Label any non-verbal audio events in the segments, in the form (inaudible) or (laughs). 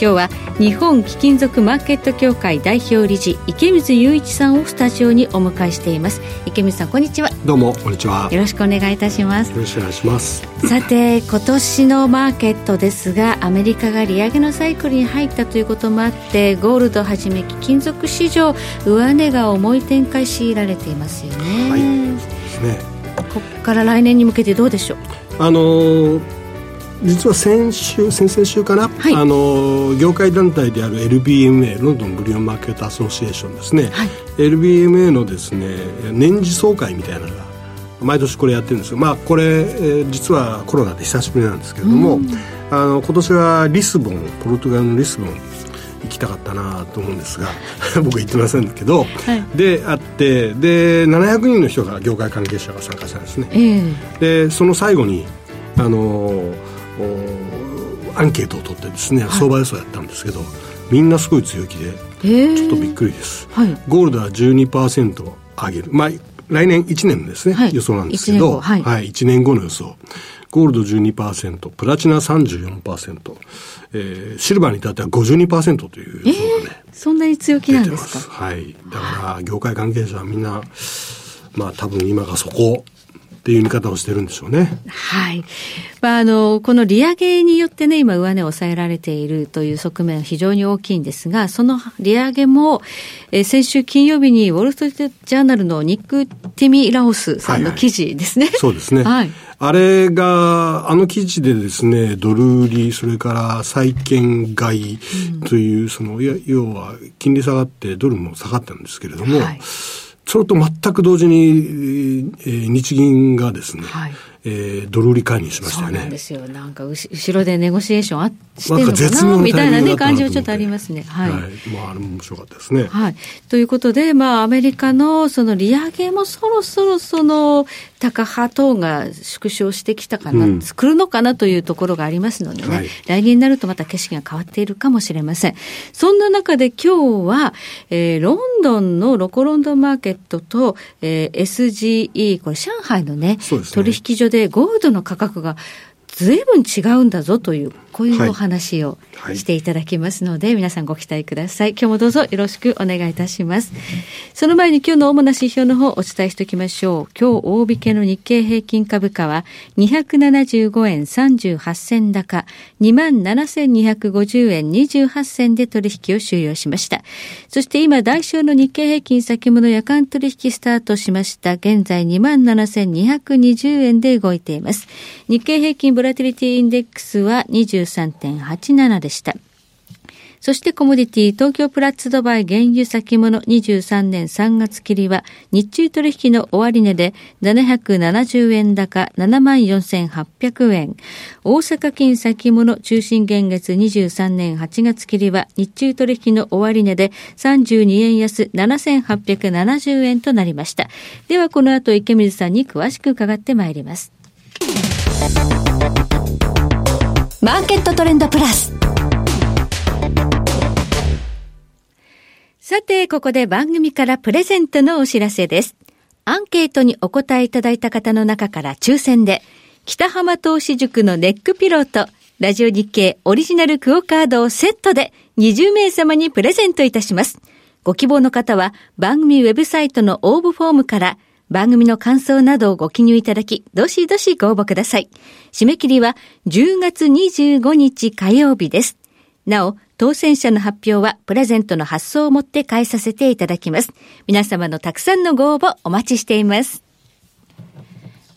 今日は日本貴金属マーケット協会代表理事池水雄一さんをスタジオにお迎えしています。池水さんこんにちは。どうもこんにちは。よろしくお願いいたします。よろしくお願いします。さて今年のマーケットですがアメリカが利上げのサイクルに入ったということもあってゴールドはじめ貴金属市場上値が重い展開強いられていますよね。はい。ですね。ここから来年に向けてどうでしょう？あのー実は先週先々週かな、はい。あの業界団体である LBMA ロンドンブリオンマーケットアソシエーションですね、はい。LBMA のですね年次総会みたいなのが毎年これやってるんですよ。まあこれ、えー実はコロナで久しぶりなんですけれども、あの今年はリスボンポルトガルのリスボン行きたかったなと思うんですが (laughs) 僕は行ってませんけど、はい。であってで700人の人が業界関係者が参加したんですね。ええ。でその最後にあのおアンケートを取ってですね、相場予想やったんですけどみんなすごい強気でええちょっとびっくりです、はい。ゴールドは12%上げる。まあ来年1年ですね、はい。予想なんですけ一年ど後はい。1年後の予想。ゴールド12%プラチナ34%、えーシルバーに至っては52%という予想がね、そんなに強気なんですか？す。はい。だから業界関係者はみんなまあ多分今がそこっていう見方をしてるんでしょうねはい。まあ、あの、この利上げによってね、今上値を抑えられているという側面は非常に大きいんですが、その利上げも、えー先週金曜日にウォール・ストリート・ジャーナルのニック・ティミ・ラオスさんの記事ですね。そうですね。はい。あれが、あの記事でですね、ドル売り、それから債券買いという、その、いや要は、金利下がってドルも下がったんですけれども、はいそれと全く同時に、えー日銀がですね、はいえードル売り介入しましたよねそうなんで。すよ。なんか後ろでネゴシエーションあしてるのかなみたいなね、感じはちょっとありますね。はい。はい。まあ、あれも面白かったですね。はい。ということで、まあ、アメリカのその利上げもそろそろその、高派等が縮小してきたかな、うん。作るのかなというところがありますのでね、はい。来年になるとまた景色が変わっているかもしれません。そんな中で今日は、えーロンドンのロコロンドンマーケットと、えー SGE、これ上海のねね。取引所でゴールドの価格がずいぶん違うんだぞという、こういうお話をしていただきますので、皆さんご期待ください。今日もどうぞよろしくお願いいたします。その前に今日の主な指標の方をお伝えしておきましょう。今日大引けの日経平均株価は275円38銭高、27,250円28銭で取引を終了しました。そして今、代償の日経平均先物夜間取引スタートしました。現在27,220円で動いています。日経平均ボラティリティインデックスは23.87でした。そしてコモディティ東京プラッツドバイ原油先物23年3月切りは日中取引の終値で770円高74,800円。大阪金先物中心現月23年8月切りは日中取引の終値で32円安7870円となりました。ではこの後池水さんに詳しく伺ってまいります。マーケットトレンドプラス。さて、ここで番組からプレゼントのお知らせです。アンケートにお答えいただいた方の中から抽選で、北浜投資塾のネックピローと、ラジオ日経オリジナルクオカードをセットで20名様にプレゼントいたします。ご希望の方は番組ウェブサイトの応募フォームから番組の感想などをご記入いただき、どしどしご応募ください。締め切りは10月25日火曜日です。なお、当選者の発表はプレゼントの発送をもって返させていただきます。皆様のたくさんのご応募お待ちしています。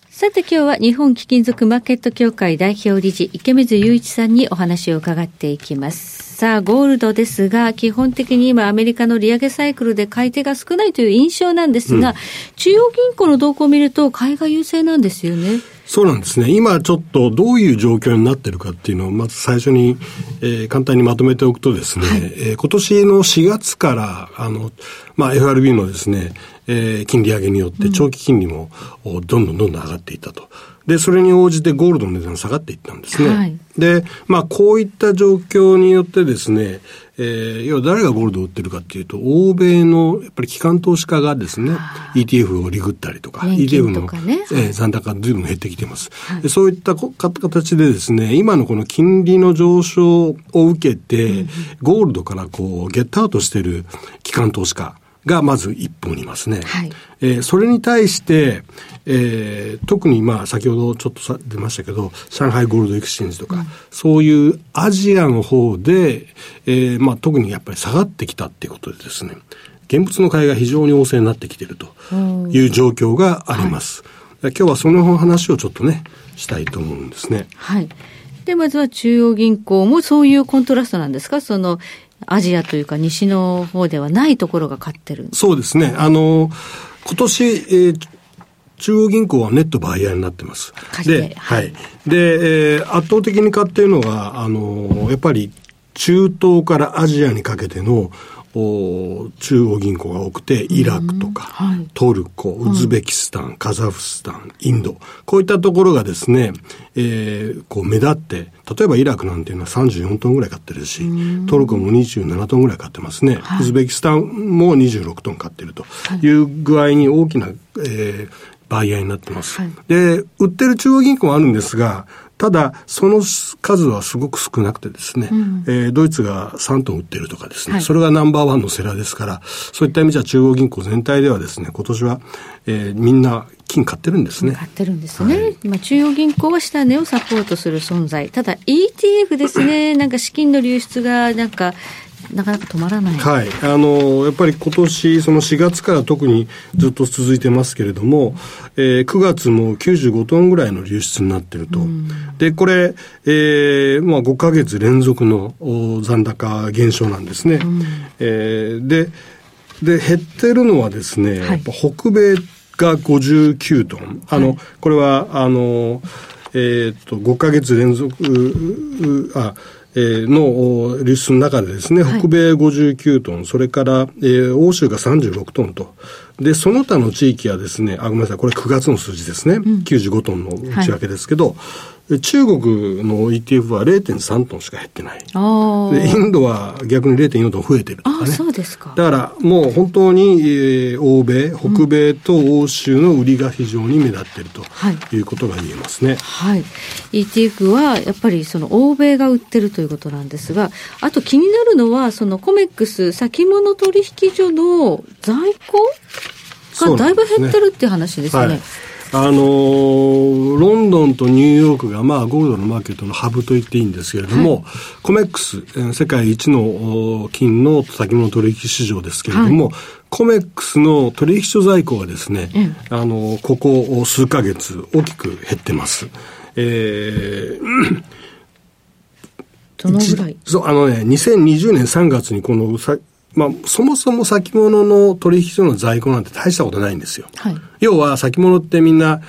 さて今日は日本貴金属マーケット協会代表理事池水雄一さんにお話を伺っていきます。さあ、ゴールドですが、基本的に今アメリカの利上げサイクルで買い手が少ないという印象なんですが、中央銀行の動向を見ると買いが優勢なんですよね。そうなんですね。今ちょっとどういう状況になってるかっていうのをまず最初に、えー、簡単にまとめておくとですね、はい、えー、今年の4月から、あの、まあ、FRB のですね、えー、金利上げによって長期金利も、どんどんどんどん上がっていったと。で、それに応じてゴールドの値段下がっていったんですね。はい、で、まあ、こういった状況によってですね、えー、要は誰がゴールドを売ってるかっていうと、欧米のやっぱり機関投資家がですね、ETF をリグったりとか、ね、ETF の、えー、残高が随分減ってきてます。はい、そういった形でですね、今のこの金利の上昇を受けて、うん、ゴールドからこう、ゲットアウトしてる機関投資家、がまず一本いますね。はい、えー、それに対して、えー、特にまあ先ほどちょっとさ出ましたけど、上海ゴールドエクスチェンジとか、うん、そういうアジアの方で、えー、まあ特にやっぱり下がってきたっていうことでですね、現物の買いが非常に旺盛になってきているという状況があります。はい、今日はその話をちょっとね、したいと思うんですね。はい。で、まずは中央銀行もそういうコントラストなんですか？その、アジアというか西の方ではないところが勝ってるそうですね。あの、今年、えー中央銀行はネットバイヤーになってます。で、はい。で、えー、圧倒的に買っているのが、あの、やっぱり中東からアジアにかけての中央銀行が多くて、イラクとか、はい、トルコ、ウズベキスタン、カザフスタン、インド、こういったところがですね、えー、こう目立って、例えばイラクなんていうのは34トンぐらい買ってるし、トルコも27トンぐらい買ってますね。はい、ウズベキスタンも26トン買ってるとい。う具合に大きな、えー、バイヤーになってます。はい、で、売ってる中央銀行もあるんですが、ただ、その数はすごく少なくてですね、うん、えー、ドイツが3トン売ってるとかですね、はい、それがナンバーワンのセラーですから、そういった意味じゃ中央銀行全体ではですね、今年は、えー、みんな金買ってるんですね。買ってるんですね。はい、まあ、中央銀行は下値をサポートする存在。ただ ETF ですね、なんか資金の流出がなんかなかなか止まらない。はい。あの、やっぱり今年、その4月から特にずっと続いてますけれども、えー、9月も95トンぐらいの流出になってると。うん、で、これ、えー、まあ5ヶ月連続の残高減少なんですね。うん、えー、で、で、減ってるのはですね、はい、やっぱ北米が59トン。あの、はい、これは、あの、えっ、と、5ヶ月連続、あ、えー、の流出の中でですね、北米59トン、はい、それから、えー、欧州が36トンと。で、その他の地域はですね、あ、ごめんなさい、これ9月の数字ですね。うん、95トンの内訳ですけど、はい中国の ETF は0.3トンしか減ってない。で、インドは逆に0.4トン増えてるね。そうですか。だからもう本当に、えー、欧米、北米と欧州の売りが非常に目立ってると、いうことが言えますね。はい。ETF はやっぱりその欧米が売ってるということなんですが、あと気になるのは、そのコメックス先物取引所の在庫がだいぶ減ってるっていう話ですね。あのー、ロンドンとニューヨークが、まあ、ゴールドのマーケットのハブと言っていいんですけれども、はい、コメックス、世界一の金の先物取引市場ですけれども、はい、コメックスの取引所在庫がですね、うん、あのー、ここ数ヶ月大きく減ってます。えー、どのぐらい？そう、あのね、2020年3月にこのさ、まあ、そもそも先物の取引所の在庫なんて大したことないんですよ。はい、要は先物ってみんな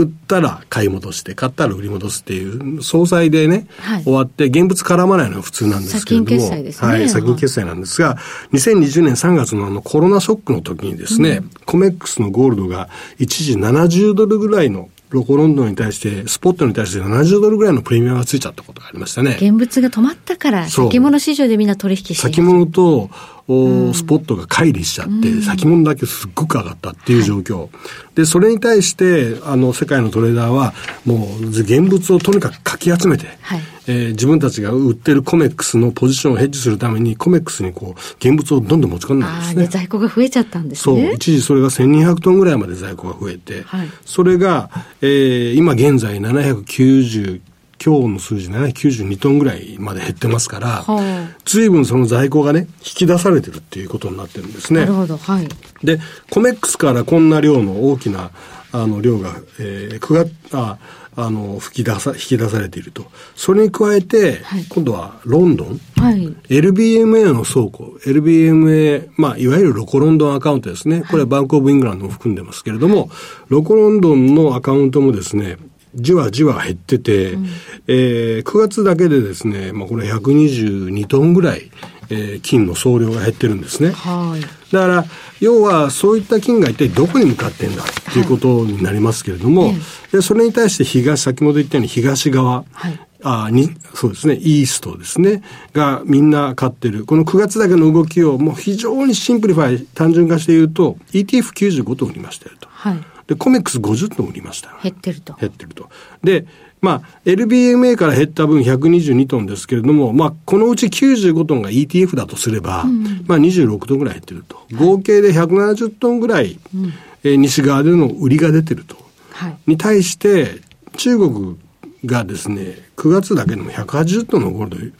売ったら買い戻して、買ったら売り戻すっていう、総裁でね、はい、終わって、現物絡まないのが普通なんですけれども、先決済ですね。はい、先決済なんですが、2020年3月のあのコロナショックの時にですね、うん、コメックスのゴールドが一時70ドルぐらいのロコロンドンに対して、スポットに対して70ドルぐらいのプレミアムがついちゃったことがありましたね。現物が止まったから、先物市場でみんな取引して先物と、おスポットが乖離しちゃって、うん、先物だけすっごく上がったっていう状況。はい、で、それに対して、あの、世界のトレーダーは、もう、現物をとにかくかき集めて、はい、えー、自分たちが売ってるコメックスのポジションをヘッジするために、コメックスにこう、現物をどんどん持ち込んだんですね。在庫が増えちゃったんですね。そう。一時それが1200トンぐらいまで在庫が増えて、はい、それが、えー、今現在790今日の数字792トンぐらいまで減ってますから、ずいぶんその在庫がね、引き出されてるっていうことになってるんですね。なるほど、はい。で、コメックスからこんな量の大きな、あの、量が、えー、9月、あ、あの、吹き出さ、引き出されていると。それに加えて、はい、今度はロンドン。はい。LBMA の倉庫。LBMA、まあ、いわゆるロコロンドンアカウントですね。これはバンクオブイングランドも含んでますけれども、ロコロンドンのアカウントもですね、じわじわ減ってて、うん、えー、9月だけでですね、まあ、これ122トンぐらい、えー、金の総量が減ってるんですね。はい、だから、要はそういった金が一体どこに向かってんだっていうことになりますけれども、はい、でそれに対して東、先ほど言ったように東側、はい、あに、そうですね、イーストですね、がみんな買ってる。この9月だけの動きをもう非常に simplify、単純化して言うと、ETF95 トン売りましたよと。はい。で、コメックス50トン売りました。減ってると。減ってると。で、まあ、LBMA から減った分122トンですけれども、まあ、このうち95トンが ETF だとすれば、うん、まあ、26トンぐらい減ってると。合計で170トンぐらい、うん、えー、西側での売りが出てると。はい、に対して、中国がですね、9月だけでも180トンのゴールド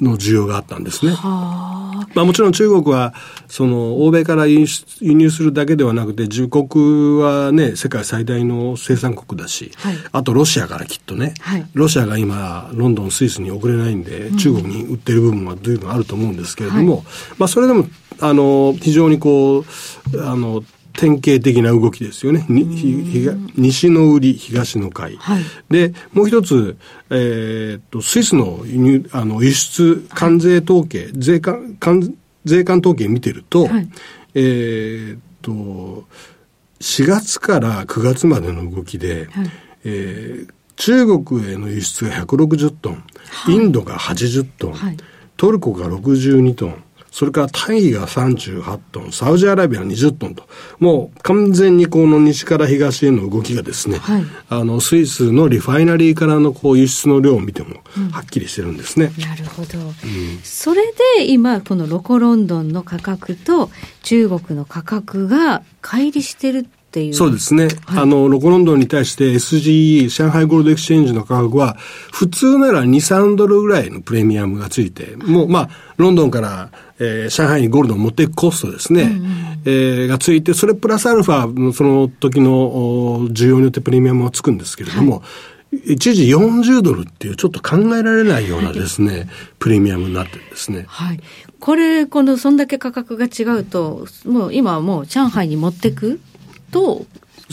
の需要があったんですね。まあもちろん中国は、その、欧米から輸入するだけではなくて、自国はね、世界最大の生産国だし、はい、あとロシアからきっとね、はい、ロシアが今、ロンドン、スイスに送れないんで、中国に売ってる部分は随分あると思うんですけれども、はい、まあそれでも、あの、非常にこう、あの、典型的な動きですよね。西の売り、東の買い。はい、で、もう一つ、えー、っと、スイスの輸入、あの、輸出関税統計、はい、税関、関税関統計見てると、はい、えー、っと、4月から9月までの動きで、はい、えー、中国への輸出が160トン、インドが80トン、トルコが62トン、それからタイが38トン、サウジアラビアが20トンと、もう完全にこの西から東への動きがですね、はい、あの、スイスの refinery からのこう輸出の量を見ても、はっきりしてるんですね。うん、なるほど、うん。それで今、この loco London の価格と中国の価格が乖離してるっていう。そうですね。はい、あの、 loco London に対して SGE、上海ゴールドエクスチェンジの価格は、普通なら2、3ドルぐらいのプレミアムがついて、もう、まあ、ロンドンから、えー、上海にゴールドを持っていくコストですね、うんうん、えー、がついて、それプラスアルファ、その時の需要によってプレミアムがつくんですけれども、はい一時40ドルっていうちょっと考えられないようなですね、はい、プレミアムになってるんですね。はい。これ、この、そんだけ価格が違うと、もう今はもう上海に持ってくと、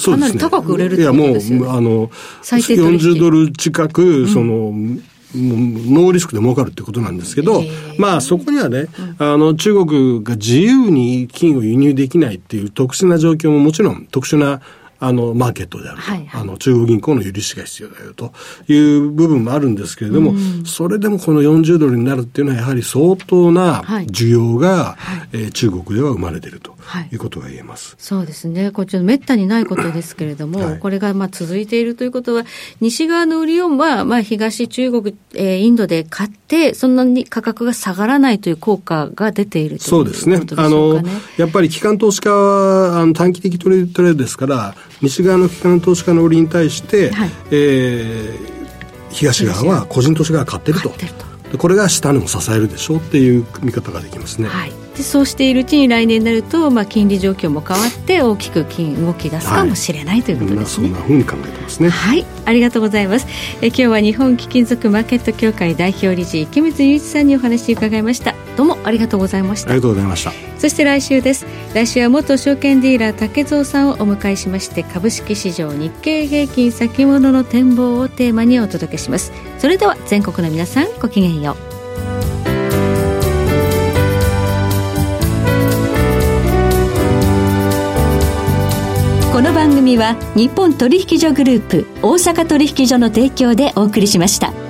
かなり高く売れるってことですよ、ね、いや、もう、あの、40ドル近く、その、うんノーリスクで儲かるってことなんですけど、まあそこにはね、あの中国が自由に金を輸入できないっていう特殊な状況ももちろん特殊なあの、マーケットであると、はいはい、あの、中国銀行の許しが必要だよという部分もあるんですけれども、うん、それでもこの40ドルになるっていうのはやはり相当な需要が、はい、えー、中国では生まれているとい。うことが言えます。そうですね。こっちのめったにないことですけれども、はい、これがまあ続いているということは、西側の売りをまあ、まあ、東中国、えー、インドで買って、そんなに価格が下がらないという効果が出ているということですね。あの、やっぱり機関投資家はあの短期的トレードですから、西側の機関投資家の売りに対して、はい、えー、東側は個人投資家が買ってると。これが下値も支えるでしょうっていう見方ができますね。はいでそうしているうちに来年になると、まあ、金利状況も変わって大きく金動き出すかもしれない、はい、ということですね。そんなふうに考えてますね。はいありがとうございますえ今日は日本貴金属マーケット協会代表理事池水雄一さんにお話伺いましたどうもありがとうございました。ありがとうございました。そして来週です。来週は元証券ディーラー竹蔵さんをお迎えしまして株式市場日経平均先物の展望をテーマにお届けします。それでは全国の皆さんごきげんよう。この番組は日本取引所グループ大阪取引所の提供でお送りしました。